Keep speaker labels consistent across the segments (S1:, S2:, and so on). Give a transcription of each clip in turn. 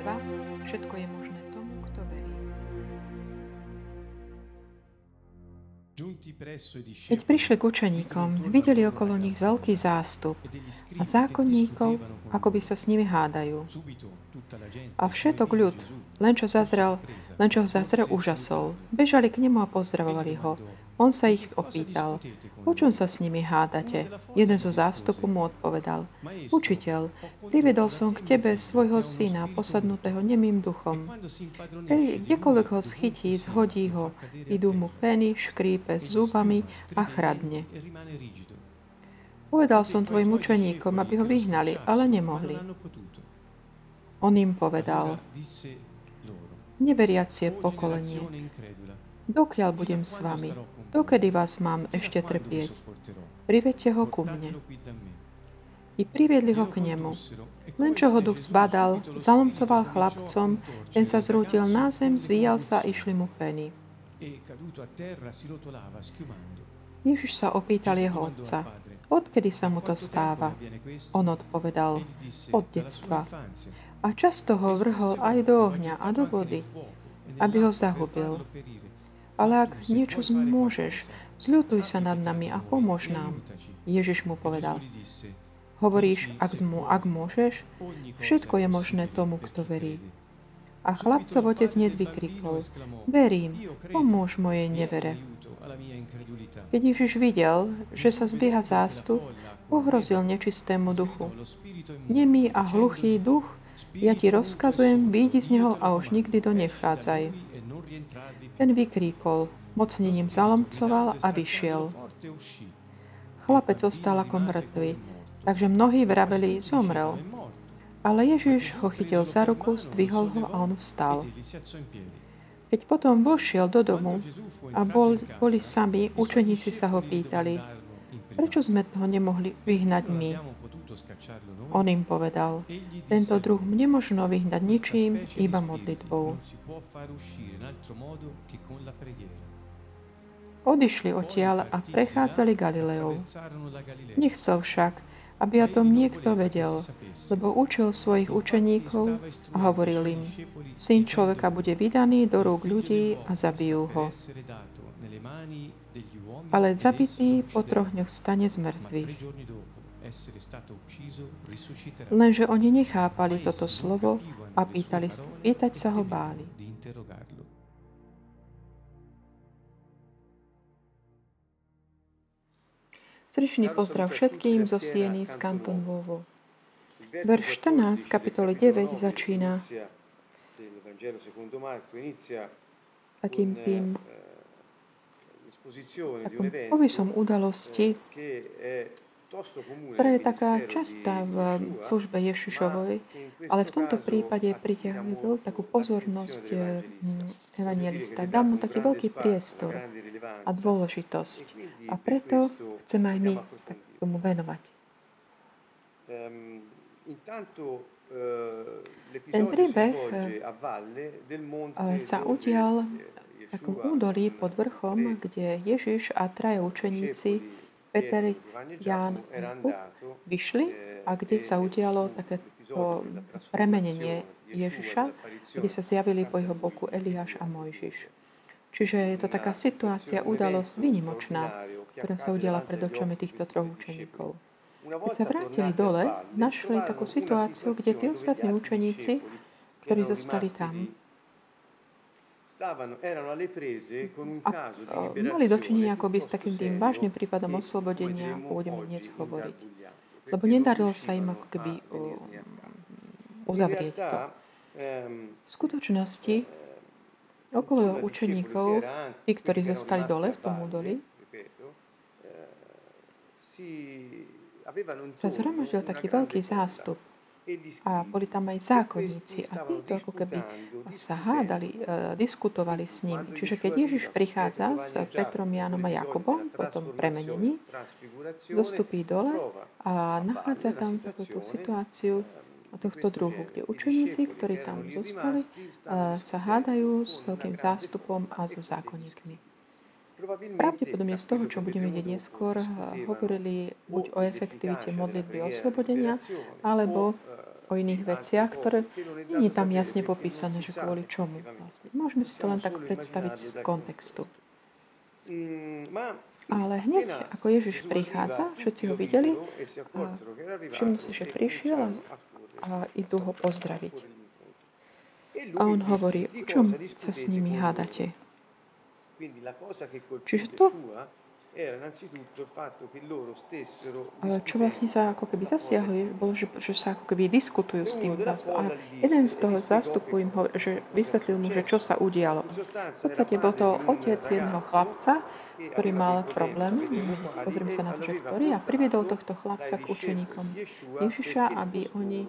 S1: 2. Všetko je možné tomu, kto verí. Keď prišli k učeníkom, videli okolo nich veľký zástup a zákonníkov, ako by sa s nimi hádajú. A všetok ľud, len čo, zazrel, len čo ho zazrel, úžasol. Bežali k nemu a pozdravovali ho. On sa ich opýtal, o čom sa s nimi hádate? Jeden zo zástupu mu odpovedal, Učiteľ, privedol som k tebe svojho syna, posadnutého nemým duchom. Keď kdekoľvek ho schytí, zhodí ho, idú mu peny, škrípe s zubami a chradne. Povedal som tvojim učeníkom, aby ho vyhnali, ale nemohli. On im povedal, neveriacie pokolenie, dokiaľ budem s vami, Dokedy vás mám ešte trpieť? Privedte ho ku mne. I priviedli ho k nemu. Len čo ho duch zbadal, zalomcoval chlapcom, ten sa zrútil na zem, zvíjal sa išli mu peny. Ježiš sa opýtal jeho otca, odkedy sa mu to stáva? On odpovedal, od detstva. A často ho vrhol aj do ohňa a do vody, aby ho zahubil. Ale ak niečo zmôžeš, zľutuj sa nad nami a pomôž nám. Ježiš mu povedal, hovoríš, ak, zmô, ak môžeš, všetko je možné tomu, kto verí. A chlapcov otec hneď vykrikol, verím, pomôž mojej nevere. Keď Ježiš videl, že sa zbieha zástup, pohrozil nečistému duchu. Nemý a hluchý duch, ja ti rozkazujem, výjdi z neho a už nikdy do nevchádzaj. Ten vykríkol, mocnením zalomcoval a vyšiel. Chlapec ostal ako mŕtvy, takže mnohí vraveli, zomrel. Ale Ježiš ho chytil za ruku, zdvihol ho a on vstal. Keď potom vošiel do domu a bol, boli sami, učeníci sa ho pýtali, prečo sme toho nemohli vyhnať my? On im povedal, tento druh nemožno vyhnať ničím, iba modlitbou. Odišli odtiaľ a prechádzali Galileou. Nechcel však, aby o tom niekto vedel, lebo učil svojich učeníkov a hovoril im, syn človeka bude vydaný do rúk ľudí a zabijú ho. Ale zabitý po troch dňoch stane z mŕtvych. Lenže oni nechápali toto slovo a pýtali, pýtať sa ho báli. Srdečný pozdrav všetkým zo Sieny z Kanton Vovo. Verš 14, kapitoly 9 začína. Takým tým takom povisom udalosti, ktorá je taká častá v službe Ježišovej, ale v tomto prípade pritiahuje takú pozornosť eh, evangelista. Dá mu taký veľký priestor a dôležitosť. A preto chceme aj my sa tomu venovať. Ten príbeh sa udial v takom údolí pod vrchom, kde Ježiš a traja učeníci Peter, Ján vyšli a kde sa udialo takéto premenenie Ježiša, kde sa zjavili po jeho boku Eliáš a Mojžiš. Čiže je to taká situácia, udalosť vynimočná, ktorá sa udiala pred očami týchto troch učeníkov. Keď sa vrátili dole, našli takú situáciu, kde tí ostatní učeníci, ktorí zostali tam, mali dočinenia akoby s takým tým vážnym prípadom oslobodenia, ako budeme dnes hovoriť. Lebo nedarilo sa im ako keby uzavrieť to. V skutočnosti okolo učeníkov, tí, ktorí zostali dole v tom údoli, sa zhromaždil taký veľký zástup a boli tam aj zákonníci a títo ako keby sa hádali, uh, diskutovali s nimi. Čiže keď Ježiš prichádza s Petrom, Jánom a Jakobom po tom premenení, zostupí dole a nachádza tam takúto situáciu tohto druhu, kde učeníci, ktorí tam zostali, uh, sa hádajú s veľkým zástupom a so zákonníkmi. Pravdepodobne z toho, čo budeme vidieť neskôr, hovorili buď o efektivite modlitby oslobodenia, alebo
S2: o iných veciach, ktoré nie je tam jasne popísané, že kvôli čomu vlastne. Môžeme si to len tak predstaviť z kontextu. Ale hneď, ako Ježiš prichádza, všetci ho videli a všimnú si, že prišiel a, a idú ho pozdraviť. A on hovorí, o čom sa s nimi hádate? Čiže to, čo vlastne sa ako keby zasiahli, bolo, že, že sa ako keby diskutujú s tým. A jeden z toho zástupu im ho, že vysvetlil mu, že čo sa udialo. V podstate bol to otec jedného chlapca, ktorý mal problém, pozriem sa na to, že ktorý, a priviedol tohto chlapca k učeníkom Ježiša, aby oni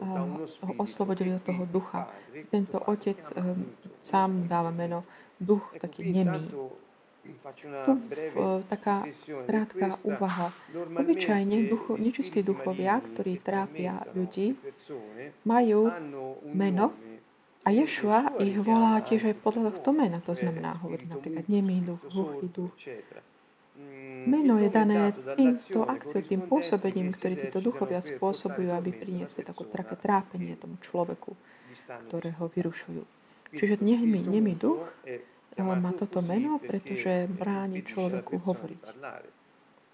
S2: ho oslobodili od toho ducha. Tento otec um, sám dáva meno duch taký nemý. Tu v, taká krátka úvaha. Obyčajne ducho, nečistí duchovia, ktorí trápia ľudí, majú meno a Ješua ich volá tiež aj podľa tohto mena. To znamená, hovorí napríklad nemý duch, hluchý duch. Meno je dané týmto akciou, tým pôsobením, ktoré títo duchovia spôsobujú, aby priniesli také trápenie tomu človeku, ktorého vyrušujú. Čiže nemý, nemý duch má toto meno, pretože bráni človeku hovoriť.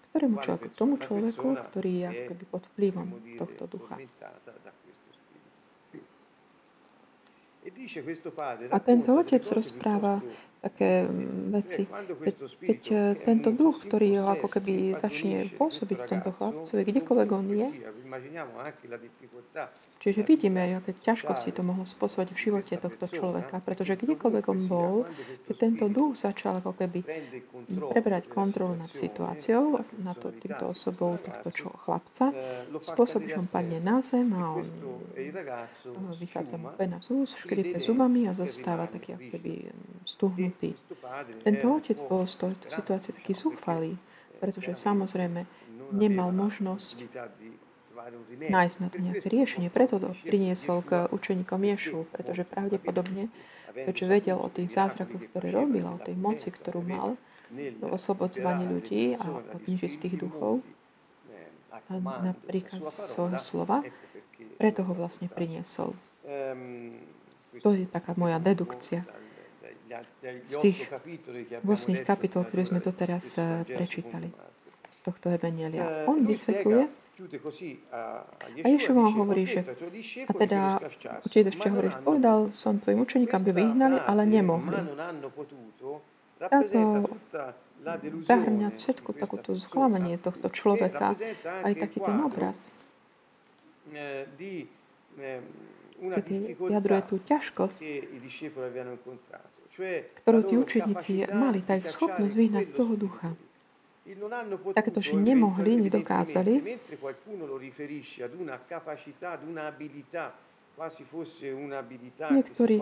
S2: Ktorému človeku? Tomu človeku, ktorý je akoby pod vplyvom tohto ducha. A tento otec rozpráva také mm, veci. Keď, keď e, tento duch, ktorý ho ako keby začne pôsobiť v tomto chlapcovi, kdekoľvek on je, čiže vidíme, aké ťažkosti to mohlo spôsobiť v živote tohto človeka, pretože kdekoľvek on bol, keď tento duch začal ako keby preberať kontrolu nad situáciou, nad to, týmto osobou tohto čo, chlapca, spôsobí, že on padne na zem a on vychádza mu pena z úst, škripe zubami a zostáva taký ako keby stuhnutý. Tento otec bol z tejto situácie taký zúfalý, pretože samozrejme nemal možnosť nájsť na to nejaké riešenie. Preto to priniesol k učeníkom Ješu, pretože pravdepodobne, keďže vedel o tých zázrakoch, ktoré robil, o tej moci, ktorú mal, o oslobodzovaní ľudí a od nežistých duchov, a napríklad svojho slova, preto ho vlastne priniesol. To je taká moja dedukcia. z tých 8 kapitol, ktoré sme doteraz eh, prečítali z tohto Evangelia. On vysvetľuje, a Ježiš vám hovorí, že a teda určite ešte hovorí, povedal som tvojim učeníkom, aby vyhnali, ale nemohli. Táto zahrňať všetko takúto sklamanie tohto človeka, aj taký ten obraz, kedy vyjadruje tú ťažkosť, ktorú tí učeníci mali, tá ich schopnosť vyhnať toho ducha takéto, že nemohli, nedokázali, Niektorí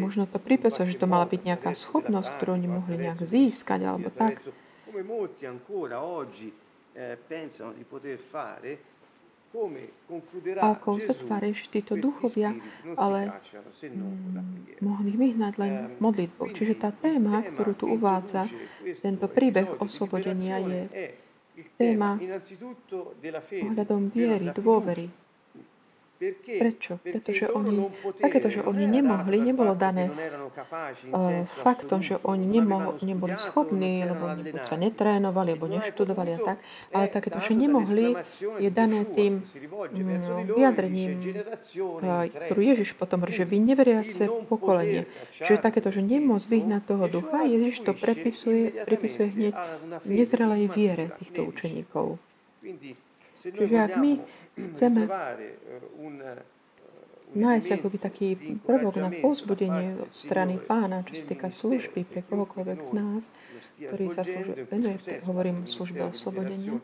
S2: možno to pripísa, že to mala byť nejaká schopnosť, ktorú oni mohli nejak získať alebo tak. A ako uzatvárajú títo duchovia, ale mm, mohli vyhnať len ehm, modlitbou. Čiže tá téma, ktorú tu uvádza, tento príbeh oslobodenia je téma ohľadom viery, dôvery, Prečo? Pretože oni, takéto, že oni nemohli, nebolo dané uh, faktom, že oni nemoh, neboli schopní, lebo oni buď sa netrénovali, alebo neštudovali a tak, ale takéto, že nemohli, je dané tým um, vyjadrením, uh, ktorú Ježiš potom, že vy neveriace pokolenie. Čiže takéto, že nemôcť vyhnať toho ducha, Ježiš to prepisuje, prepisuje hneď nezrelej viere týchto učeníkov. Čiže ak my chceme nájsť akoby taký prvok na pozbudenie od strany pána, čo sa týka služby pre kohokoľvek z nás, ktorý sa službe, venuje, hovorím o službe oslobodenia.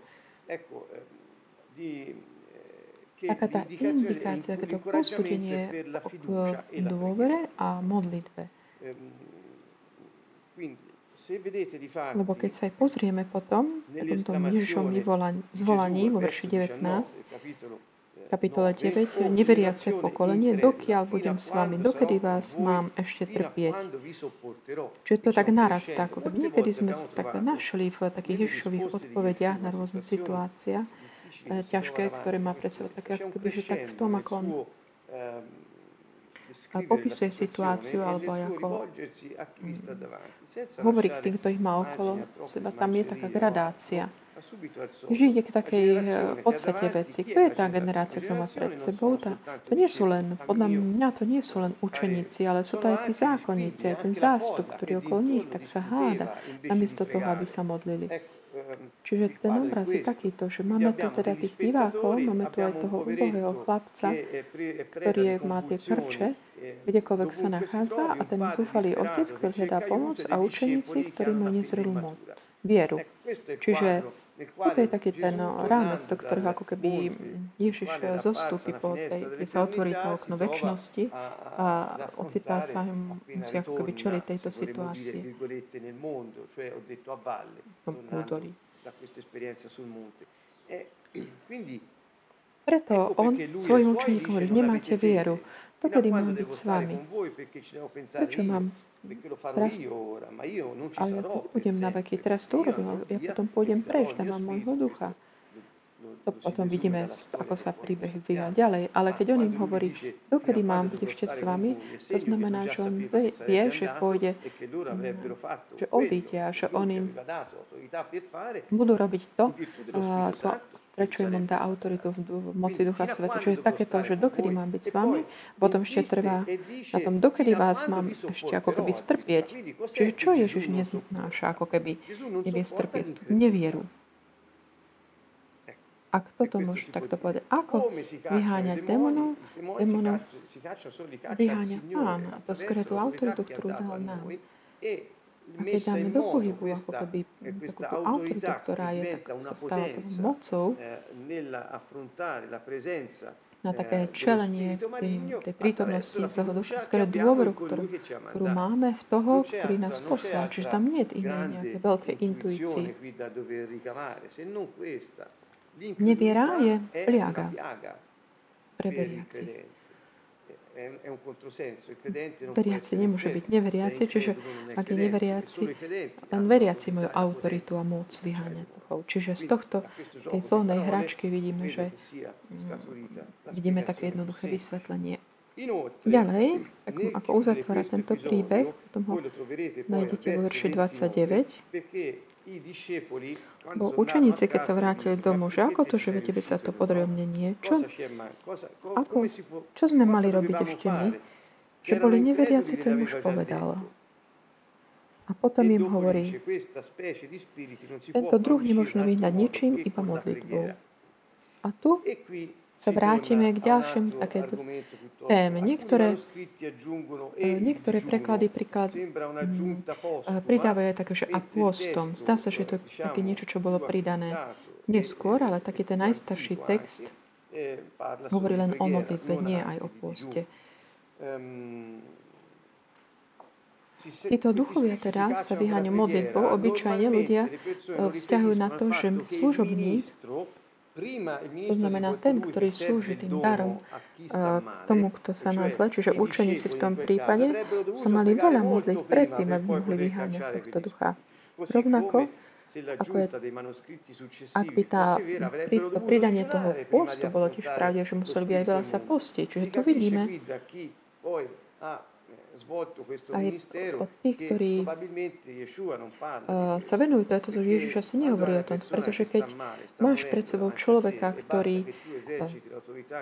S2: Taká tá indikácia, takéto pozbudenie k dôvere a modlitbe. Lebo keď sa aj pozrieme potom, potom tom Ježišom zvolaní vo verši 19, kapitole 9, neveriace pokolenie, dokiaľ budem s vami, dokedy vás mám ešte trpieť. Čiže to tak narastá. Ako niekedy sme sa tak našli v takých Ježišových odpovediach na rôzne situácie, eh, ťažké, ktoré má pred sebou. Tak ako keby, že tak v tom, ako on a popisuje situáciu alebo ako mm, hovorí k tým, kto ich má okolo seba, tam je taká gradácia. Vždy ide k takej eh, podstate veci. Kto je tá generácia, ktorá má pred sebou? Tá, to nie sú len, podľa mňa to nie sú len učeníci, ale sú to aj tí zákonníci, aj ten zástup, ktorý okolo nich tak sa háda, namiesto toho, aby sa modlili. Čiže ten obraz je takýto, že máme tu teda tých divákov, máme tu aj toho ubohého chlapca, ktorý je, má tie krče, kdekoľvek sa nachádza a ten zúfalý otec, ktorý hľadá pomoc a učeníci, ktorí mu nezrelú vieru. Čiže toto je taký ten rámec, do ktorého ako keby Ježiš zostúpi po tej, kde sa otvorí to okno väčšnosti a ocitá sa, musí ako keby čeliť tejto situácii. V údolí. Preto on svojim učeníkom hovorí, nemáte vieru. Dokedy mám byť s vami? Prečo mám teraz, ale ja tu budem na veky, teraz to urobím, ja potom pôjdem preč, tam mám môjho ducha. To potom vidíme, ako sa príbeh vyvíja ďalej. Ale keď on im hovorí, dokedy mám byť ešte s vami, to znamená, že on vie, že pôjde, že odíde a že on im budú robiť to, to prečo im on dá autoritu v moci Ducha Sveta. Čiže takéto, že dokedy mám byť s vami, potom ešte trvá na tom, dokedy vás mám ešte ako keby strpieť. Čiže čo Ježiš neznáša ako keby nevie strpieť? Nevieru. A kto to môže takto povedať? Ako vyháňať démonov? Démonov vyháňa Pán. A to skôr tú autoritu, ktorú dal nám. A keď dáme do pohybu ako keby takú autoritu, ktorá je tak, sa stala mocou na také čelenie tým, tej prítomnosti toho ducha, skôr dôveru, ktorú, ktorú máme v toho, ktorý nás poslal. Čiže tam nie je iné nejaké veľké intuície. Neviera je pliaga pre veriaci. Veriaci nemôže byť neveriaci, čiže ak je neveriaci, len veriaci majú autoritu a moc vyháňať duchov. Čiže z tohto, tej zónej hračky vidíme, že mm, vidíme také jednoduché vysvetlenie. Ďalej, ako uzatvára tento príbeh, potom ho nájdete vo verši 29, Bo učeníci, keď sa vrátili domov, že ako to, že ve tebe sa to podarilo, mne nie? Čo, ako, čo sme mali robiť ešte my? Že boli neveriaci, to im už povedal. A potom im hovorí, tento druh nemôžno vyhnať ničím, iba modlitbou. A tu sa vrátime k ďalším takéto téme. Niektoré, eh, niektoré preklady príklad, mm, eh, pridávajú také, že apôstom. Zdá sa, že to je také niečo, čo bolo pridané neskôr, ale taký ten najstarší text hovorí len o modlitbe, nie aj o pôste. Títo duchovia teda sa vyháňajú modlitbou. Obyčajne ľudia eh, vzťahujú na to, že služobník to znamená, ten, ktorý slúži tým darom k tomu, kto sa nazle, čiže učeníci v tom prípade sa mali veľa modliť predtým, aby mohli vyháňať tohto ducha. Rovnako, ako je, ak by tá, pri, to pridanie toho postu bolo tiež pravde, že museli by aj veľa sa postiť. Čiže tu vidíme, aj od tých, ktorí sa venujú to, že Ježiš asi nehovorí o tom, pretože keď máš pred sebou človeka, ktorý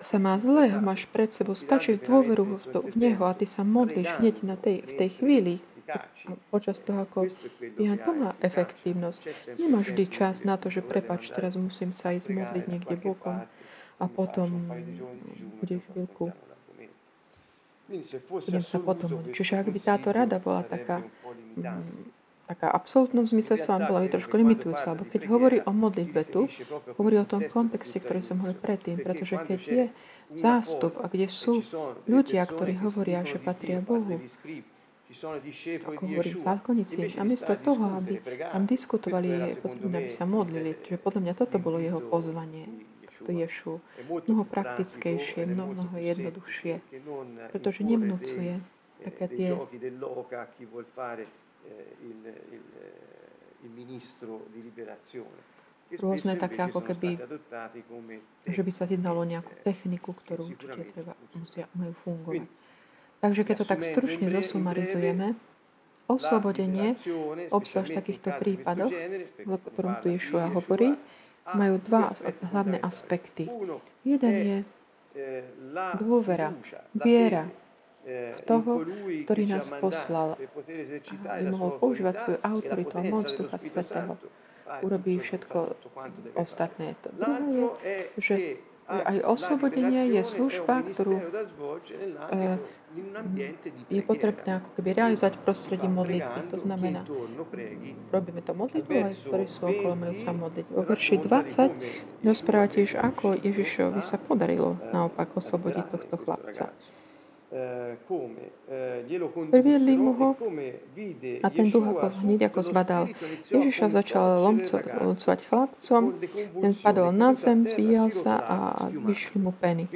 S2: sa má zle, máš pred sebou, stačí dôveru v Neho a ty sa modlíš hneď na tej, v tej chvíli, počas toho, ako ja, to má efektívnosť. Nemáš vždy čas na to, že prepač, teraz musím sa ísť modliť niekde bokom a potom bude chvíľku budem sa potom. Čiže ak by táto rada bola taká, taká absolútnom zmysle sa vám bola trošku limitujúca, lebo keď hovorí o modlitbe tu, hovorí o tom kontexte, ktorý som hovoril predtým, pretože keď je zástup a kde sú ľudia, ktorí hovoria, že patria Bohu, ako hovorím zákonníci, namiesto toho, aby tam diskutovali, je potrebné, aby sa modlili. Čiže podľa mňa toto bolo jeho pozvanie to Ješu mnoho praktickejšie, mnoho, mnoho jednoduchšie, pretože nemnúcuje také tie rôzne také ako keby, že by sa jednalo nejakú techniku, ktorú určite treba, musia, majú fungovať. Takže keď to tak stručne zosumarizujeme, oslobodenie, obzvlášť v takýchto prípadoch, o ktorom tu Ješua hovorí, majú dva hlavné aspekty. Jeden je dôvera, viera v toho, ktorý nás poslal, aby mohol používať svoju autoritu a moc Ducha Svetého. Urobí všetko ostatné. Druhé je, že aj oslobodenie je služba, ktorú uh, je potrebné ako keby realizovať prostredí modlitby. To znamená, robíme to modlitbu, aj ktorí sú okolo majú sa modliť. Vo verši 20 rozpráva tiež, ako Ježišovi sa podarilo naopak oslobodiť tohto chlapca. Eh, eh, Priviedli mu ho a ten duch ako hneď ako zbadal. Ježiša začal lomcovať chlapcom, ten padol na zem, zvíjal sa a vyšli mu peny.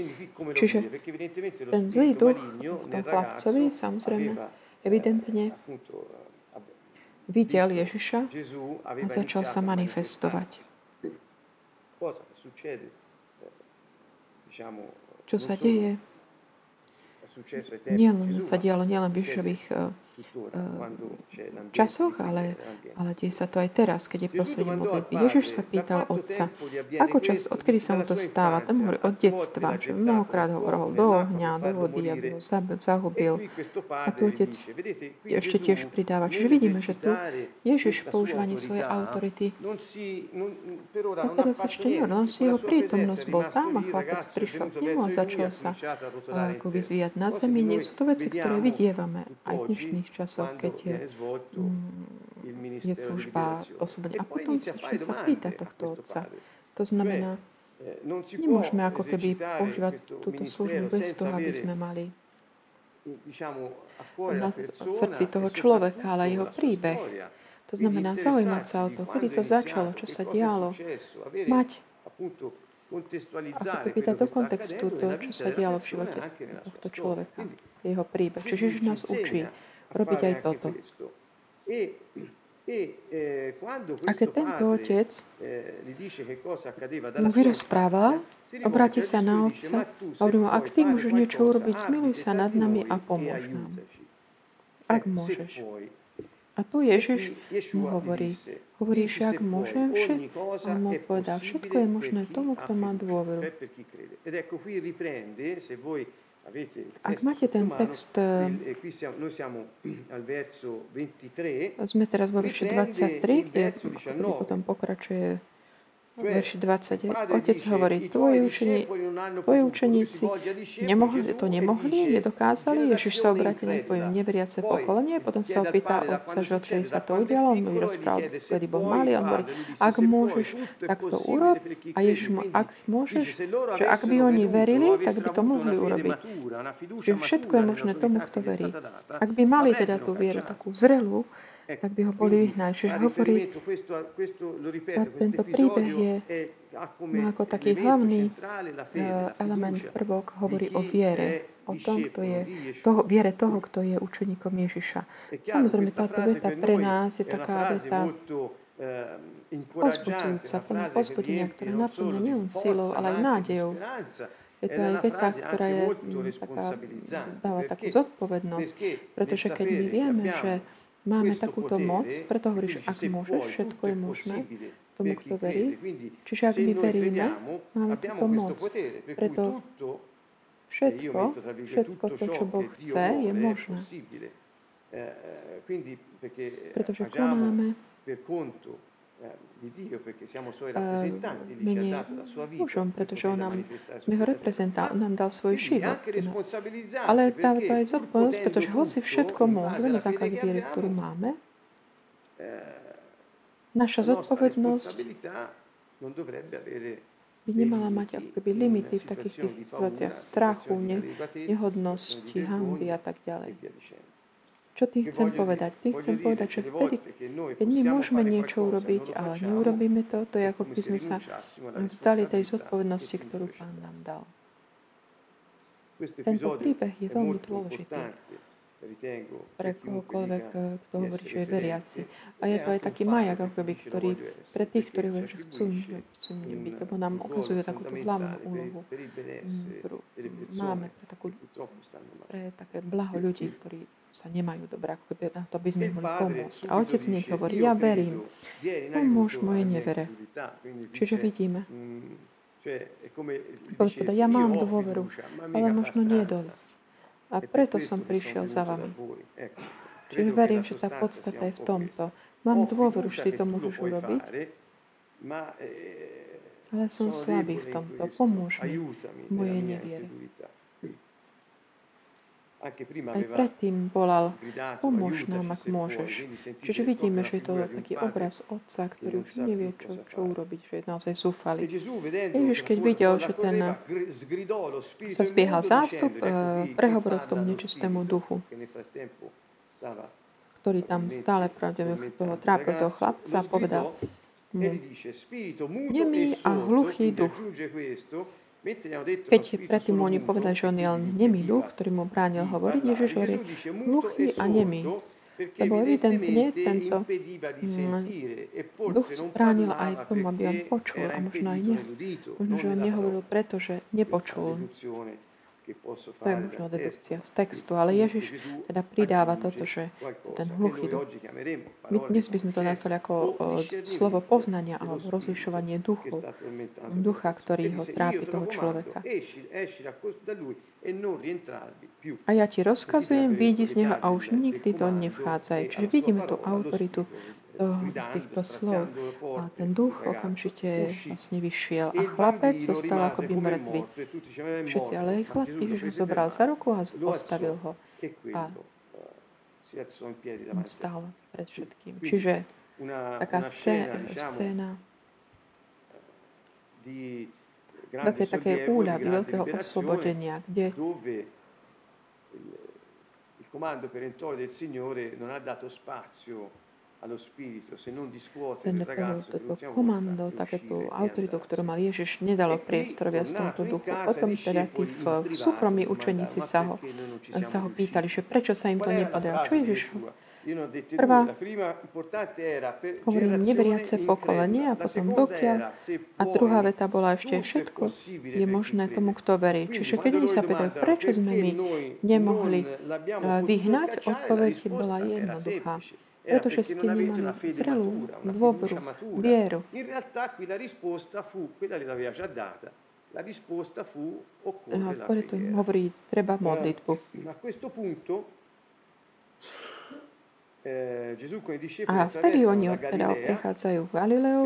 S2: Čiže ten zlý duch tom chlapcovi samozrejme evidentne videl Ježiša a začal sa manifestovať. Čo sa deje? Nielen sa dialo nielen v Ježišových uh, časoch, ale, ale deje sa to aj teraz, keď je prostredie modlitby. Ježiš sa pýtal otca, ako čas, odkedy sa mu to stáva? Tam hovorí od detstva, že mnohokrát hovoril do ohňa, do vody, aby ho zahubil. A tu otec ešte tiež pridáva. Čiže vidíme, že tu Ježiš v používaní svojej autority a teraz ešte nie, on si jeho prítomnosť bol tam a chlapec prišiel k nemu a začal sa ako vyzvíjať na zemi. Nie sú to veci, ktoré vidievame aj v dnešných dnešných časoch, keď je, mm, je služba osobne. A potom začne sa pýtať tohto otca. To znamená, nemôžeme ako keby používať túto službu bez toho, aby sme mali na srdci toho človeka, ale jeho príbeh. To znamená zaujímať sa o to, kedy to začalo, čo sa dialo. Mať ako keby do kontextu to, čo sa dialo v živote tohto človeka, jeho príbeh. Čiže Ježiš nás učí robiť aj toto. A keď tento otec mu vyrozprával, obráti sa na otca a hovorí mu, ak ty môžeš niečo urobiť, smiluj sa nad nami a pomôž nám. Ak môžeš. A tu Ježiš mu hovorí, hovorí, že ak môžem všetko, on mu povedal, všetko je možné tomu, kto má dôveru. Ak máte ten text, sme teraz vo verši 23, kde potom pokračuje verši 29. Otec hovorí, tvoji, učení, tvoji učeníci nemohli, to nemohli, nedokázali. Ježiš sa obráti na tvoje neveriace pokolenie. Potom sa opýta otca, že odkedy sa to udialo. On mu rozprával, kedy bol malý. On hovorí, ak môžeš, tak to urob. A Ježiš mu, ak môžeš, že ak by oni verili, tak by to mohli urobiť. Že všetko je možné tomu, kto verí. Ak by mali teda tú vieru takú zrelú, tak by ho boli. Čiže hovorí, a tento príbeh je má ako taký hlavný eh, element prvok, hovorí o viere, o tom, kto je, toho, viere toho, kto je učeníkom Ježiša. Samozrejme, táto veta pre nás je taká veta pozbudzujúca, plná pozbudenia, ktorá naplňa nielen silou, ale aj nádejou. Je to aj veta, ktorá je taká, dáva takú zodpovednosť, pretože keď my vieme, že Máme takúto moc, preto hovoríš, ak môžeš, všetko je možné tomu, kto verí. Čiže ak my veríme, máme túto moc. Preto všetko, všetko to, čo Boh chce, je možné. Pretože konáme mene mužom, pretože on nám, sme ho reprezentál, on nám dal svoj život. Ale dáva to aj zodpovednosť, pretože hoci všetko môžeme na základe viery, ktorú máme, naša zodpovednosť by nemala mať ako keby limity v takých tých situáciách strachu, nehodnosti, hamby a tak ďalej. Čo tým chcem povedať? Tým chcem povedať, že vtedy, keď my môžeme niečo urobiť, ale neurobíme to, to je ako by sme sa vzdali tej zodpovednosti, ktorú Pán nám dal. Tento príbeh je veľmi dôležitý. Pre kohokoľvek, eh, kto hovorí, že je veriaci. A je to aj taký majak, ako ktorý pre tých, ktorí hovorí, že chcú, chcú byť, lebo nám ukazuje takúto hlavnú úlohu, ktorú máme pre, takú, pre také blaho ľudí, ktorí sa nemajú dobre, ako keby na to by sme mohli pomôcť. A otec nech hovorí, ja verím, pomôž moje nevere. Čiže vidíme, Gospoda, ja mám dôveru, ale možno nie dosť. A preto som prišiel za vami. Čiže verím, že tá podstata je v tomto. Mám dôveru, že ty to môžeš urobiť, ale som slabý v tomto. Pomôž mi v mojej neviere. Aj predtým volal, pomôž nám, ak môžeš. Čiže vidíme, že je to taký obraz otca, ktorý už nevie, čo, čo urobiť, že je naozaj zúfali. Ježiš, keď videl, že ten sa zbiehal zástup, eh, prehovoril k tomu nečistému duchu, ktorý tam stále pravdepodobne toho trápil toho chlapca a povedal mu, nemý a hluchý duch, keď predtým oni povedali, že on je len nemý duch, ktorý mu bránil hovoriť, Ježiš hovorí, hluchý a nemý. Lebo evidentne tento mm, duch bránil aj tomu, aby on počul a možno aj nie. Možno, že on nehovoril preto, že nepočul. To je možno dedukcia z textu, ale Ježiš teda pridáva toto, že ten hluchý duch. My dnes by sme to nazvali ako slovo poznania alebo rozlišovanie duchu, ducha, ktorý ho trápi toho človeka. A ja ti rozkazujem, vidí z neho a už nikdy do nevchádzaj. Čiže vidíme tú autoritu týchto slov. A ten duch okamžite vlastne vyšiel a chlapec zostal akoby mŕtvy. Všetci, ale aj chlap Ježiš ho zobral za ruku a ostavil ho. A on stal pred všetkým. Čiže taká scéna. Také, také úľavy, veľkého oslobodenia, kde il comando perentorio del Signore non ha dato spazio ten komando, takéto autoritu, ktorú mal Ježiš, nedalo priestor viac tomuto duchu. Potom teda tí v, v súkromí učeníci sa ho, sa ho pýtali, že prečo sa im to nepodarilo. Čo Ježiš Prvá hovorí neveriace pokolenie a potom dokiaľ. A druhá veta bola ešte všetko je možné tomu, kto verí. Čiže keď oni sa pýtajú, prečo sme my nemohli vyhnať, odpoveď bola jednoduchá pretože ste nemali zrelú dôveru, vieru. A preto im hovorí, treba modlitbu. A vtedy oni teda prichádzajú v Galileu.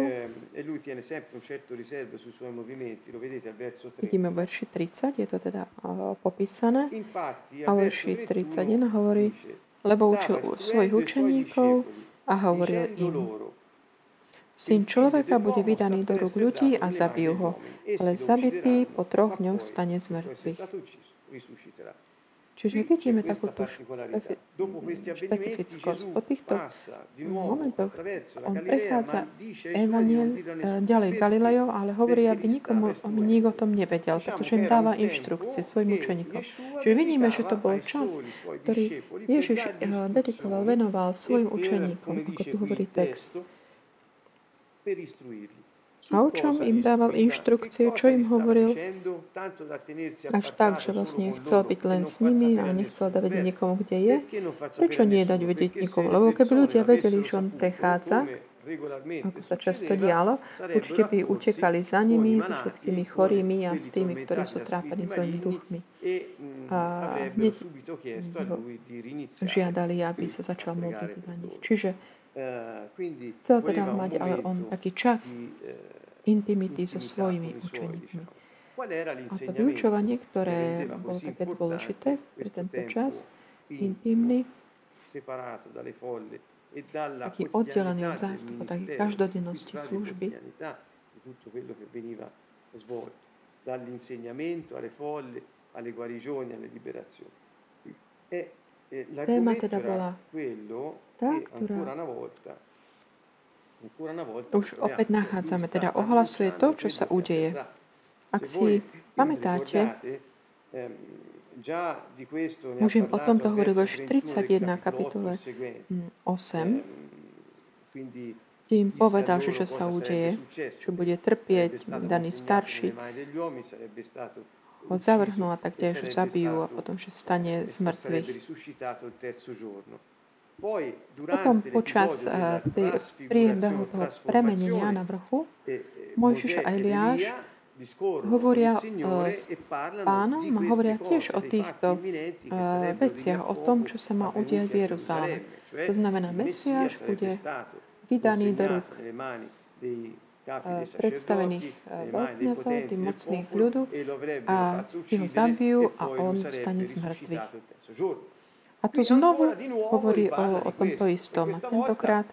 S2: Vidíme v verši 30, je to teda popísané. A verši 31 hovorí, lebo učil svojich učeníkov a hovoril im, Syn človeka bude vydaný do rúk ľudí a zabijú ho, ale zabitý po troch dňoch stane z mŕtvych. Čiže vidíme takúto špecifickosť. Po týchto momentoch on prechádza evaniel e, ďalej Galilejov, ale hovorí, aby nikomu nikto o tom nevedel, pretože im dáva inštrukcie svojim učeníkom. Čiže vidíme, že to bol čas, ktorý Ježiš e, dedikoval, venoval svojim učeníkom, ako tu hovorí text a o čom im dával inštrukcie, čo im hovoril, až tak, že vlastne chcel byť len s nimi a nechcel dať vedieť kde je. Prečo nie dať vedieť nikomu? Lebo keby ľudia vedeli, že on prechádza, ako sa často dialo, určite by utekali za nimi, so všetkými chorými a s tými, ktorí sú trápení zlými duchmi. A hneď žiadali, aby sa začal modliť za nich. Čiže Chcel teda mať ale on taký čas intimity so svojimi učeníkmi. A to vyučovanie, ktoré bolo také dôležité pre tento čas, intimný, taký oddelený od zástupu, taký každodennosti služby, dall'insegnamento alle folle, alle guarigioni, alle liberazioni. Téma teda bola tá, ktorá už opäť nachádzame, teda ohlasuje to, čo sa udeje. Ak si pamätáte, Už im o tomto hovoril verš 31 kapitole. 8, kde im povedal, že čo sa udeje, že bude trpieť daný starší, ho zavrhnú a tak ďalej, že zabijú a potom, že stane z mŕtvych. Potom počas uh, priebehu toho premenenia na vrchu Mojžiš a Eliáš hovoria uh, s pánom hovoria tiež o týchto uh, veciach, o tom, čo sa má udiať v Jeruzaleme. To znamená, Mesiáš bude vydaný do rúk predstavených veľkňazov, tých mocných ľudov a ho zabijú a on vstane z mŕtvych. A tu znovu hovorí o, o tomto istom. A tentokrát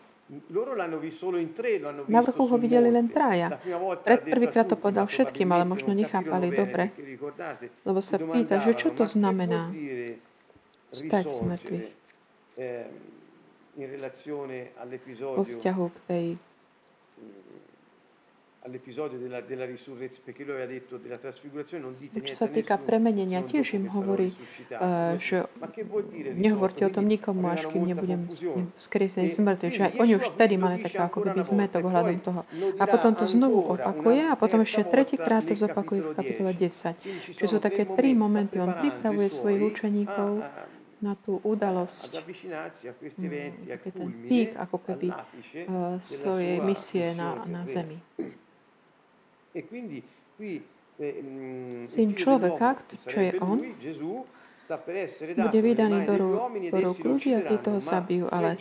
S2: na vrchu ho videli len traja. Pred prvýkrát to povedal všetkým, ale možno nechápali dobre. Lebo sa pýta, že čo to znamená vstať z mŕtvych. Vo vzťahu k tej all'episodio della, della risurrezione, perché lui aveva detto della trasfigurazione non dite Čo sa týka premenenia, tiež im hovorí, že nehovorte o tom nikomu, až kým nebudem skriesený smrti. Čiže oni už vtedy mali také ako keby zmetok ohľadom toho. A potom to znovu opakuje a potom ešte tretíkrát to zopakuje v kapitole 10. Čiže sú také tri momenty. On pripravuje svojich učeníkov na tú udalosť, ten pík ako keby svojej misie na, na zemi. E Syn človeka, čo je on, bude vydaný do rúk ľudí a títo ho zabijú, ale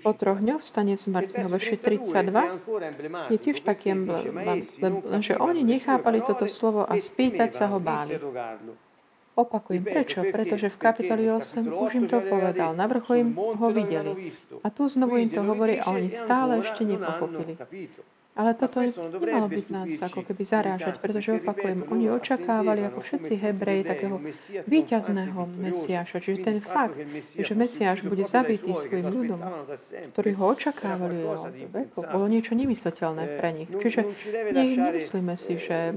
S2: po troch dňoch stane z mŕtvych. Verši 32 je tiež taký emblém, že oni nechápali toto slovo a spýtať sa ho báli. Opakujem, prečo? Pretože v kapitoli 8 už im to povedal, na vrchu im ho videli. A tu znovu im to hovorí a oni stále ešte nepochopili. Ale toto nemalo byť nás ako keby zarážať, pretože opakujem, oni očakávali ako všetci Hebreji takého víťazného Mesiáša. Čiže ten fakt, že Mesiáš bude zabitý svojim ľudom, ktorí ho očakávali od veku, bolo niečo nemysliteľné pre nich. Čiže nemyslíme si, že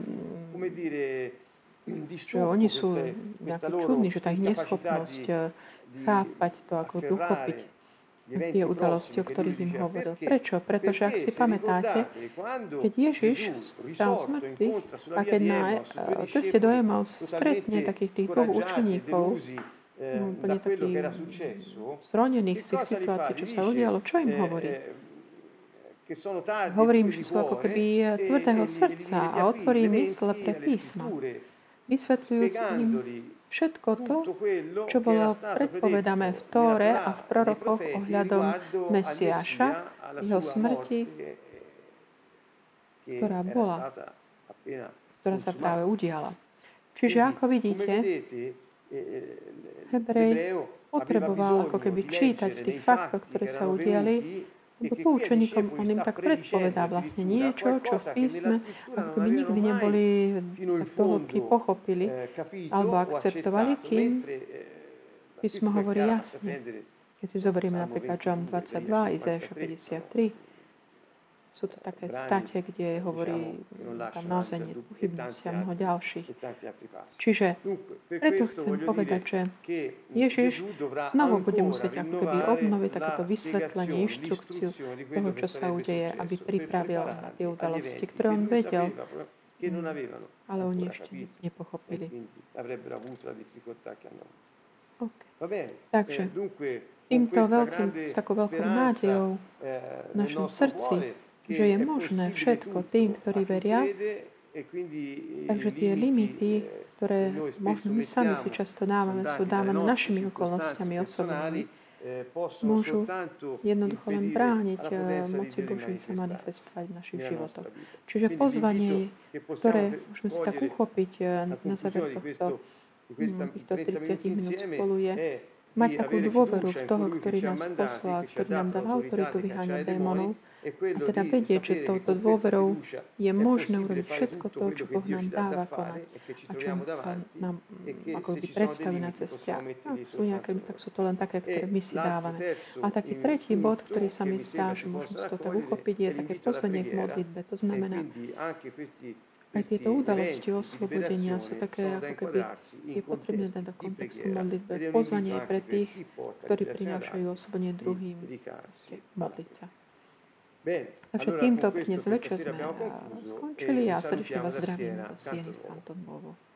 S2: že oni sú nejakí čudní, že tá ich neschopnosť chápať to, ako uchopiť tie udalosti, o ktorých im hovoril. Prečo? Pretože ak si pamätáte, keď Ježiš stal z mŕtvych a keď na ceste do Emaus stretne takých tých dvoch učeníkov, no, úplne takých zronených z tých situácií, čo sa udialo, čo im hovorí? Hovorím, že sú ako keby tvrdého srdca a otvorí mysle pre písma, vysvetľujúc im všetko to, čo bolo predpovedané v Tóre a v prorokoch ohľadom Mesiáša, jeho smrti, ktorá bola, ktorá sa práve udiala. Čiže ako vidíte, Hebrej potreboval ako keby čítať v tých faktoch, ktoré sa udiali, lebo poučeníkom on im tak predpovedá vlastne niečo, čo v písme ako keby nikdy neboli tak hĺbky pochopili alebo akceptovali, kým písmo hovorí jasne. Keď si zoberieme napríklad John 22, Izajaša 53, sú to také state, kde hovorí tam naozaj a mnoho ďalších. Čiže preto chcem povedať, že Ježiš znovu bude musieť ako keby obnoviť takéto vysvetlenie, inštrukciu toho, čo sa udeje, aby pripravil na tie udalosti, ktoré on vedel, ale oni ešte nepochopili. Okay. Takže týmto veľkým, s takou veľkou nádejou v našom srdci že je možné všetko tým, ktorí veria. Takže tie limity, ktoré možno my sami si často dávame, sú dávané našimi okolnostiami osobnými, môžu jednoducho len brániť moci Božej sa manifestovať v našich životoch. Čiže pozvanie, ktoré môžeme si tak uchopiť na záver tohto, týchto 30 minút spolu je mať takú dôveru v toho, ktorý nás poslal, ktorý nám dal autoritu vyháňať démonov, a teda vedieť, že touto dôverou je možné urobiť všetko to, čo Boh nám dáva konať a čo sa nám ako by predstaví na ceste. A sú nejaké, tak sú to len také, ktoré my si dávame. A taký tretí bod, ktorý sa mi zdá, že možno to tak uchopiť, je také pozvanie k modlitbe. To znamená, Aj tieto udalosti oslobodenia sú také, ako keby je potrebné dať do kontextu modlitbe. Pozvanie aj pre tých, ktorí prinášajú oslobodenie druhým, modliť sa. Takže týmto dnes večer sme skončili a srdečne vás zdravím do Sieny z Kanton Bovo.